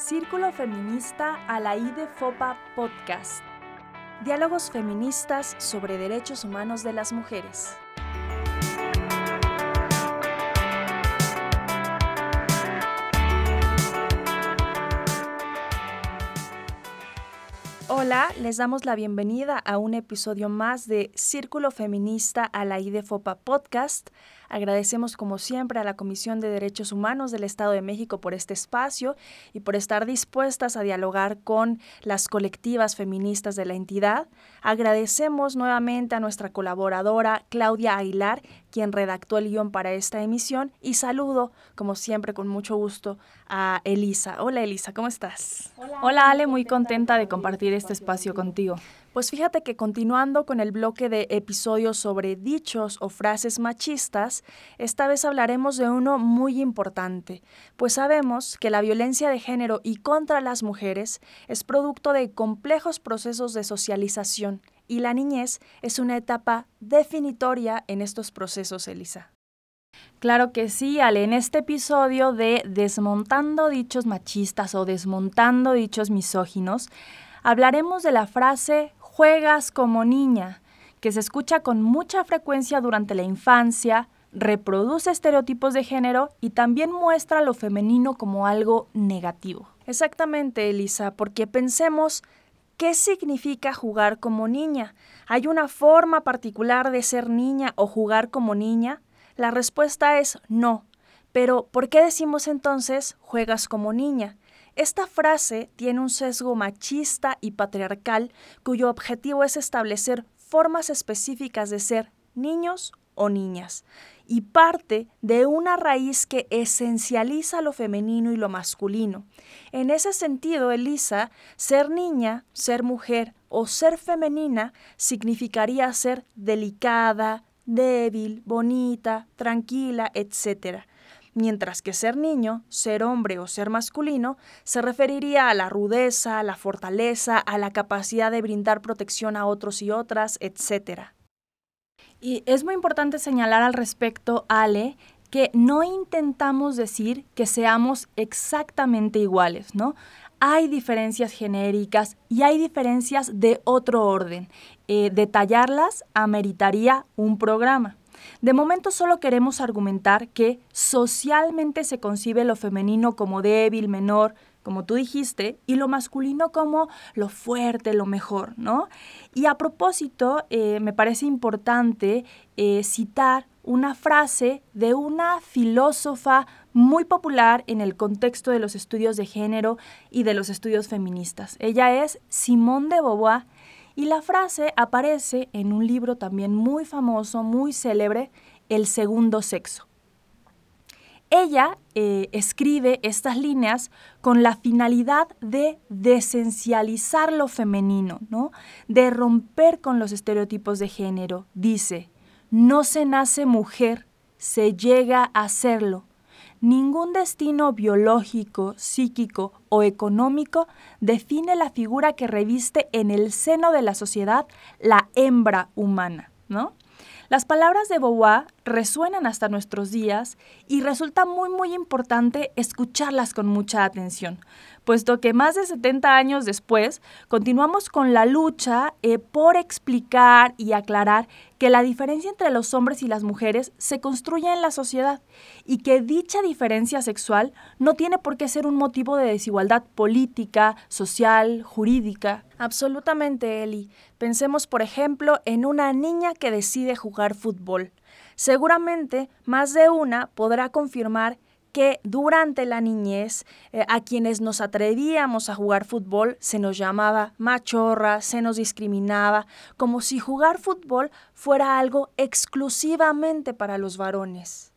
Círculo Feminista a la de FOPA Podcast. Diálogos feministas sobre derechos humanos de las mujeres. Hola, les damos la bienvenida a un episodio más de Círculo Feminista a la IDFOPA Podcast. Agradecemos como siempre a la Comisión de Derechos Humanos del Estado de México por este espacio y por estar dispuestas a dialogar con las colectivas feministas de la entidad. Agradecemos nuevamente a nuestra colaboradora Claudia Aguilar, quien redactó el guion para esta emisión, y saludo, como siempre, con mucho gusto a Elisa. Hola Elisa, ¿cómo estás? Hola, Hola Ale, muy contenta de compartir este espacio contigo. Pues fíjate que continuando con el bloque de episodios sobre dichos o frases machistas, esta vez hablaremos de uno muy importante, pues sabemos que la violencia de género y contra las mujeres es producto de complejos procesos de socialización y la niñez es una etapa definitoria en estos procesos, Elisa. Claro que sí, Ale. En este episodio de Desmontando dichos machistas o desmontando dichos misóginos, hablaremos de la frase juegas como niña, que se escucha con mucha frecuencia durante la infancia, reproduce estereotipos de género y también muestra lo femenino como algo negativo. Exactamente, Elisa, porque pensemos ¿Qué significa jugar como niña? ¿Hay una forma particular de ser niña o jugar como niña? La respuesta es no. Pero, ¿por qué decimos entonces juegas como niña? Esta frase tiene un sesgo machista y patriarcal cuyo objetivo es establecer formas específicas de ser niños o niñas y parte de una raíz que esencializa lo femenino y lo masculino. En ese sentido, Elisa, ser niña, ser mujer o ser femenina significaría ser delicada, débil, bonita, tranquila, etc mientras que ser niño, ser hombre o ser masculino, se referiría a la rudeza, a la fortaleza, a la capacidad de brindar protección a otros y otras, etc. Y es muy importante señalar al respecto, Ale, que no intentamos decir que seamos exactamente iguales, ¿no? Hay diferencias genéricas y hay diferencias de otro orden. Eh, detallarlas ameritaría un programa. De momento solo queremos argumentar que socialmente se concibe lo femenino como débil, menor, como tú dijiste, y lo masculino como lo fuerte, lo mejor, ¿no? Y a propósito, eh, me parece importante eh, citar una frase de una filósofa muy popular en el contexto de los estudios de género y de los estudios feministas. Ella es Simone de Beauvoir y la frase aparece en un libro también muy famoso, muy célebre, El segundo sexo. Ella eh, escribe estas líneas con la finalidad de desencializar lo femenino, ¿no? de romper con los estereotipos de género. Dice, no se nace mujer, se llega a serlo. Ningún destino biológico, psíquico o económico define la figura que reviste en el seno de la sociedad la hembra humana, ¿no? Las palabras de Beauvoir resuenan hasta nuestros días y resulta muy muy importante escucharlas con mucha atención, puesto que más de 70 años después continuamos con la lucha eh, por explicar y aclarar que la diferencia entre los hombres y las mujeres se construye en la sociedad y que dicha diferencia sexual no tiene por qué ser un motivo de desigualdad política, social, jurídica. Absolutamente, Eli. Pensemos, por ejemplo, en una niña que decide jugar fútbol. Seguramente más de una podrá confirmar que durante la niñez eh, a quienes nos atrevíamos a jugar fútbol se nos llamaba machorra, se nos discriminaba, como si jugar fútbol fuera algo exclusivamente para los varones.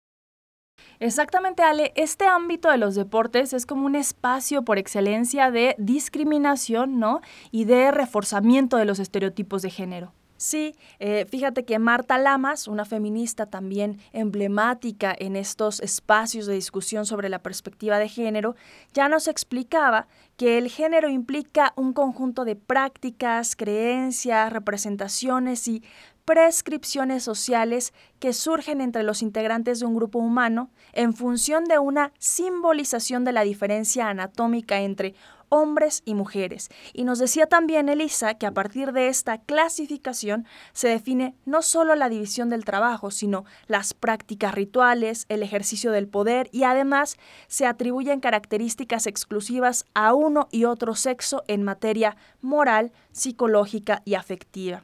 Exactamente, Ale. Este ámbito de los deportes es como un espacio por excelencia de discriminación, ¿no? Y de reforzamiento de los estereotipos de género. Sí, eh, fíjate que Marta Lamas, una feminista también emblemática en estos espacios de discusión sobre la perspectiva de género, ya nos explicaba que el género implica un conjunto de prácticas, creencias, representaciones y prescripciones sociales que surgen entre los integrantes de un grupo humano en función de una simbolización de la diferencia anatómica entre hombres y mujeres. Y nos decía también Elisa que a partir de esta clasificación se define no solo la división del trabajo, sino las prácticas rituales, el ejercicio del poder y además se atribuyen características exclusivas a uno y otro sexo en materia moral, psicológica y afectiva.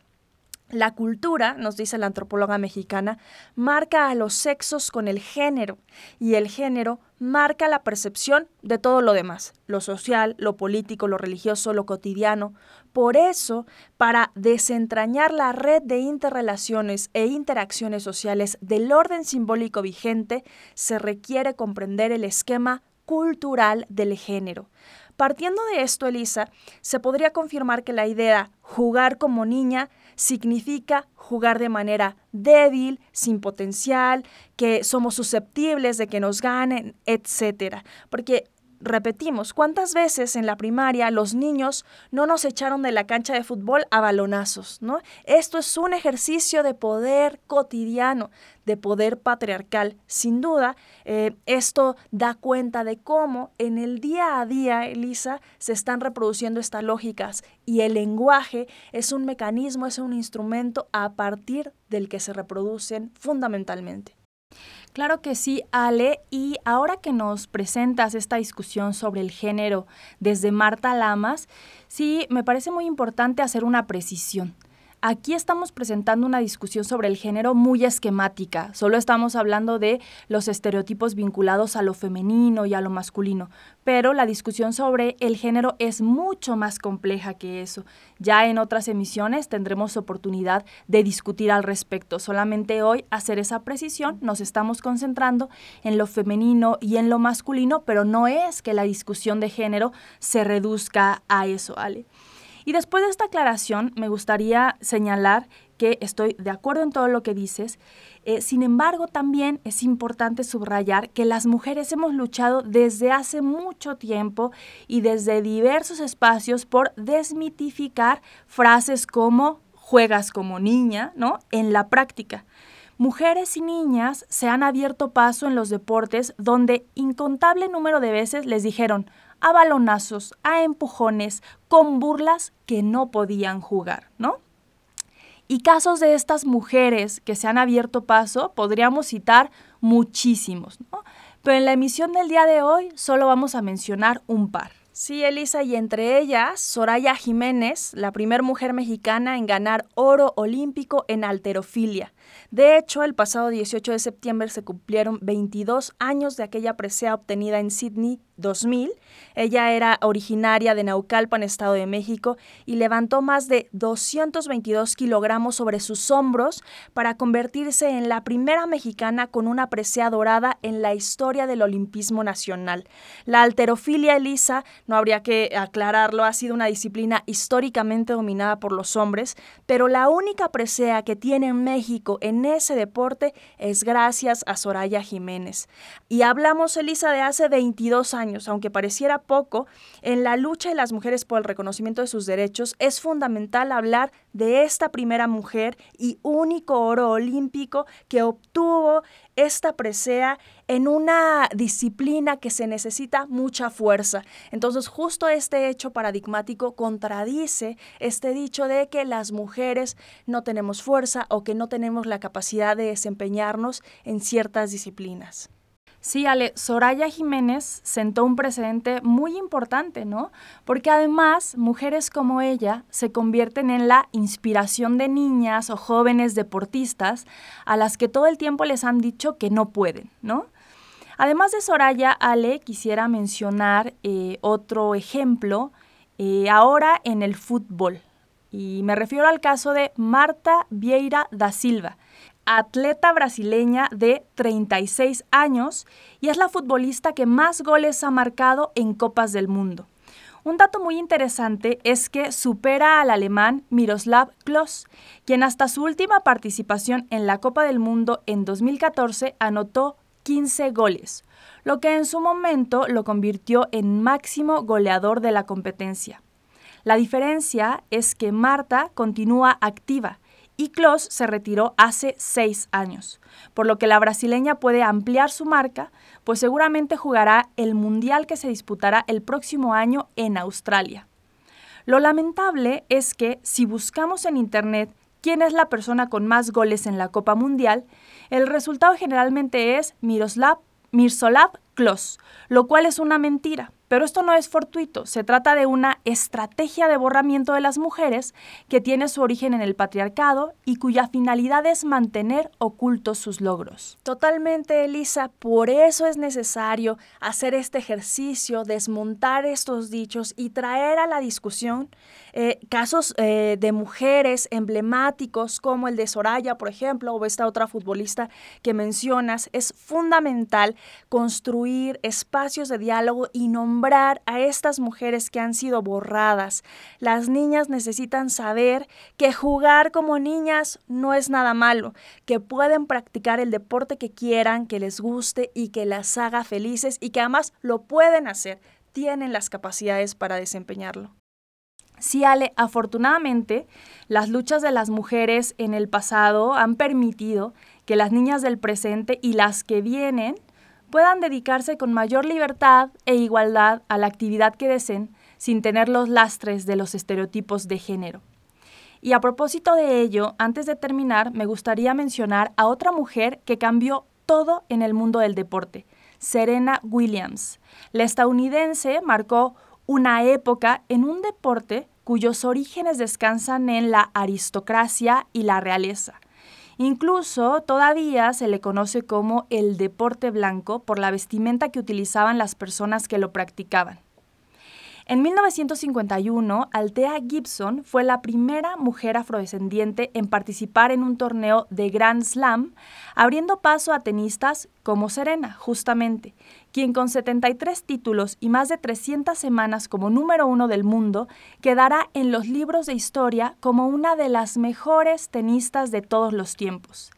La cultura, nos dice la antropóloga mexicana, marca a los sexos con el género y el género marca la percepción de todo lo demás, lo social, lo político, lo religioso, lo cotidiano. Por eso, para desentrañar la red de interrelaciones e interacciones sociales del orden simbólico vigente, se requiere comprender el esquema cultural del género. Partiendo de esto, Elisa, se podría confirmar que la idea jugar como niña significa jugar de manera débil, sin potencial, que somos susceptibles de que nos ganen, etc. Porque repetimos, ¿cuántas veces en la primaria los niños no nos echaron de la cancha de fútbol a balonazos? ¿no? Esto es un ejercicio de poder cotidiano, de poder patriarcal. Sin duda, eh, esto da cuenta de cómo en el día a día, Elisa, se están reproduciendo estas lógicas y el lenguaje es un mecanismo, es un instrumento a partir del que se reproducen fundamentalmente. Claro que sí, Ale, y ahora que nos presentas esta discusión sobre el género desde Marta Lamas, sí, me parece muy importante hacer una precisión. Aquí estamos presentando una discusión sobre el género muy esquemática, solo estamos hablando de los estereotipos vinculados a lo femenino y a lo masculino, pero la discusión sobre el género es mucho más compleja que eso. Ya en otras emisiones tendremos oportunidad de discutir al respecto, solamente hoy hacer esa precisión nos estamos concentrando en lo femenino y en lo masculino, pero no es que la discusión de género se reduzca a eso, Ale. Y después de esta aclaración, me gustaría señalar que estoy de acuerdo en todo lo que dices. Eh, sin embargo, también es importante subrayar que las mujeres hemos luchado desde hace mucho tiempo y desde diversos espacios por desmitificar frases como juegas como niña, ¿no? En la práctica. Mujeres y niñas se han abierto paso en los deportes donde incontable número de veces les dijeron, a balonazos, a empujones, con burlas que no podían jugar, ¿no? Y casos de estas mujeres que se han abierto paso, podríamos citar muchísimos, ¿no? Pero en la emisión del día de hoy solo vamos a mencionar un par. Sí, Elisa, y entre ellas, Soraya Jiménez, la primera mujer mexicana en ganar oro olímpico en alterofilia. De hecho, el pasado 18 de septiembre se cumplieron 22 años de aquella presea obtenida en Sydney 2000. Ella era originaria de Naucalpan, Estado de México, y levantó más de 222 kilogramos sobre sus hombros para convertirse en la primera mexicana con una presea dorada en la historia del olimpismo nacional. La alterofilia, Elisa, no habría que aclararlo, ha sido una disciplina históricamente dominada por los hombres, pero la única presea que tiene en México en ese deporte es gracias a Soraya Jiménez. Y hablamos, Elisa, de hace 22 años aunque pareciera poco, en la lucha de las mujeres por el reconocimiento de sus derechos, es fundamental hablar de esta primera mujer y único oro olímpico que obtuvo esta presea en una disciplina que se necesita mucha fuerza. Entonces, justo este hecho paradigmático contradice este dicho de que las mujeres no tenemos fuerza o que no tenemos la capacidad de desempeñarnos en ciertas disciplinas. Sí, Ale, Soraya Jiménez sentó un precedente muy importante, ¿no? Porque además mujeres como ella se convierten en la inspiración de niñas o jóvenes deportistas a las que todo el tiempo les han dicho que no pueden, ¿no? Además de Soraya, Ale, quisiera mencionar eh, otro ejemplo eh, ahora en el fútbol. Y me refiero al caso de Marta Vieira da Silva atleta brasileña de 36 años y es la futbolista que más goles ha marcado en Copas del Mundo. Un dato muy interesante es que supera al alemán Miroslav Klose, quien hasta su última participación en la Copa del Mundo en 2014 anotó 15 goles, lo que en su momento lo convirtió en máximo goleador de la competencia. La diferencia es que Marta continúa activa y Klos se retiró hace seis años, por lo que la brasileña puede ampliar su marca, pues seguramente jugará el Mundial que se disputará el próximo año en Australia. Lo lamentable es que si buscamos en Internet quién es la persona con más goles en la Copa Mundial, el resultado generalmente es Miroslav Mirsolav Klos, lo cual es una mentira. Pero esto no es fortuito, se trata de una estrategia de borramiento de las mujeres que tiene su origen en el patriarcado y cuya finalidad es mantener ocultos sus logros. Totalmente, Elisa, por eso es necesario hacer este ejercicio, desmontar estos dichos y traer a la discusión eh, casos eh, de mujeres emblemáticos como el de Soraya, por ejemplo, o esta otra futbolista que mencionas. Es fundamental construir espacios de diálogo y nombrar a estas mujeres que han sido borradas. Las niñas necesitan saber que jugar como niñas no es nada malo, que pueden practicar el deporte que quieran, que les guste y que las haga felices y que además lo pueden hacer, tienen las capacidades para desempeñarlo. Sí, Ale, afortunadamente, las luchas de las mujeres en el pasado han permitido que las niñas del presente y las que vienen puedan dedicarse con mayor libertad e igualdad a la actividad que deseen sin tener los lastres de los estereotipos de género. Y a propósito de ello, antes de terminar, me gustaría mencionar a otra mujer que cambió todo en el mundo del deporte, Serena Williams. La estadounidense marcó una época en un deporte cuyos orígenes descansan en la aristocracia y la realeza Incluso todavía se le conoce como el deporte blanco por la vestimenta que utilizaban las personas que lo practicaban. En 1951, Altea Gibson fue la primera mujer afrodescendiente en participar en un torneo de Grand Slam, abriendo paso a tenistas como Serena, justamente, quien con 73 títulos y más de 300 semanas como número uno del mundo, quedará en los libros de historia como una de las mejores tenistas de todos los tiempos.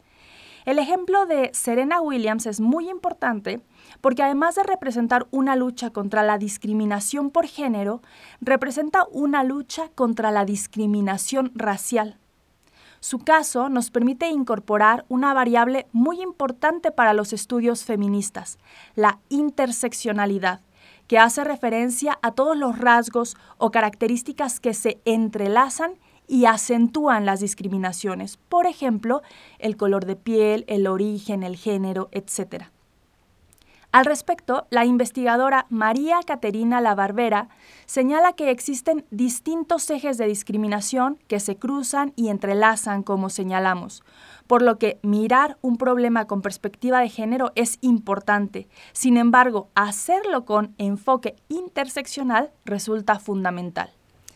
El ejemplo de Serena Williams es muy importante porque además de representar una lucha contra la discriminación por género, representa una lucha contra la discriminación racial. Su caso nos permite incorporar una variable muy importante para los estudios feministas, la interseccionalidad, que hace referencia a todos los rasgos o características que se entrelazan y acentúan las discriminaciones, por ejemplo, el color de piel, el origen, el género, etc. Al respecto, la investigadora María Caterina La Barbera señala que existen distintos ejes de discriminación que se cruzan y entrelazan, como señalamos, por lo que mirar un problema con perspectiva de género es importante. Sin embargo, hacerlo con enfoque interseccional resulta fundamental.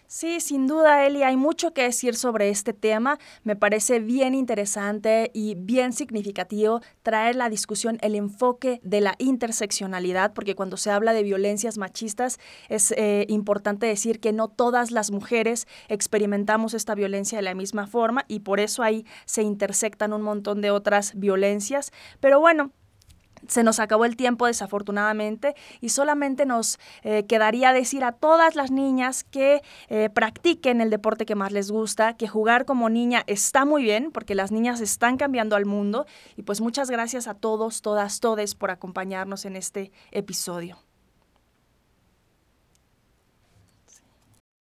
Sí, sin duda, Eli, hay mucho que decir sobre este tema. Me parece bien interesante y bien significativo traer la discusión, el enfoque de la interseccionalidad, porque cuando se habla de violencias machistas es eh, importante decir que no todas las mujeres experimentamos esta violencia de la misma forma y por eso ahí se intersectan un montón de otras violencias. Pero bueno, se nos acabó el tiempo desafortunadamente y solamente nos eh, quedaría decir a todas las niñas que eh, practiquen el deporte que más les gusta, que jugar como niña está muy bien porque las niñas están cambiando al mundo y pues muchas gracias a todos, todas, todes por acompañarnos en este episodio.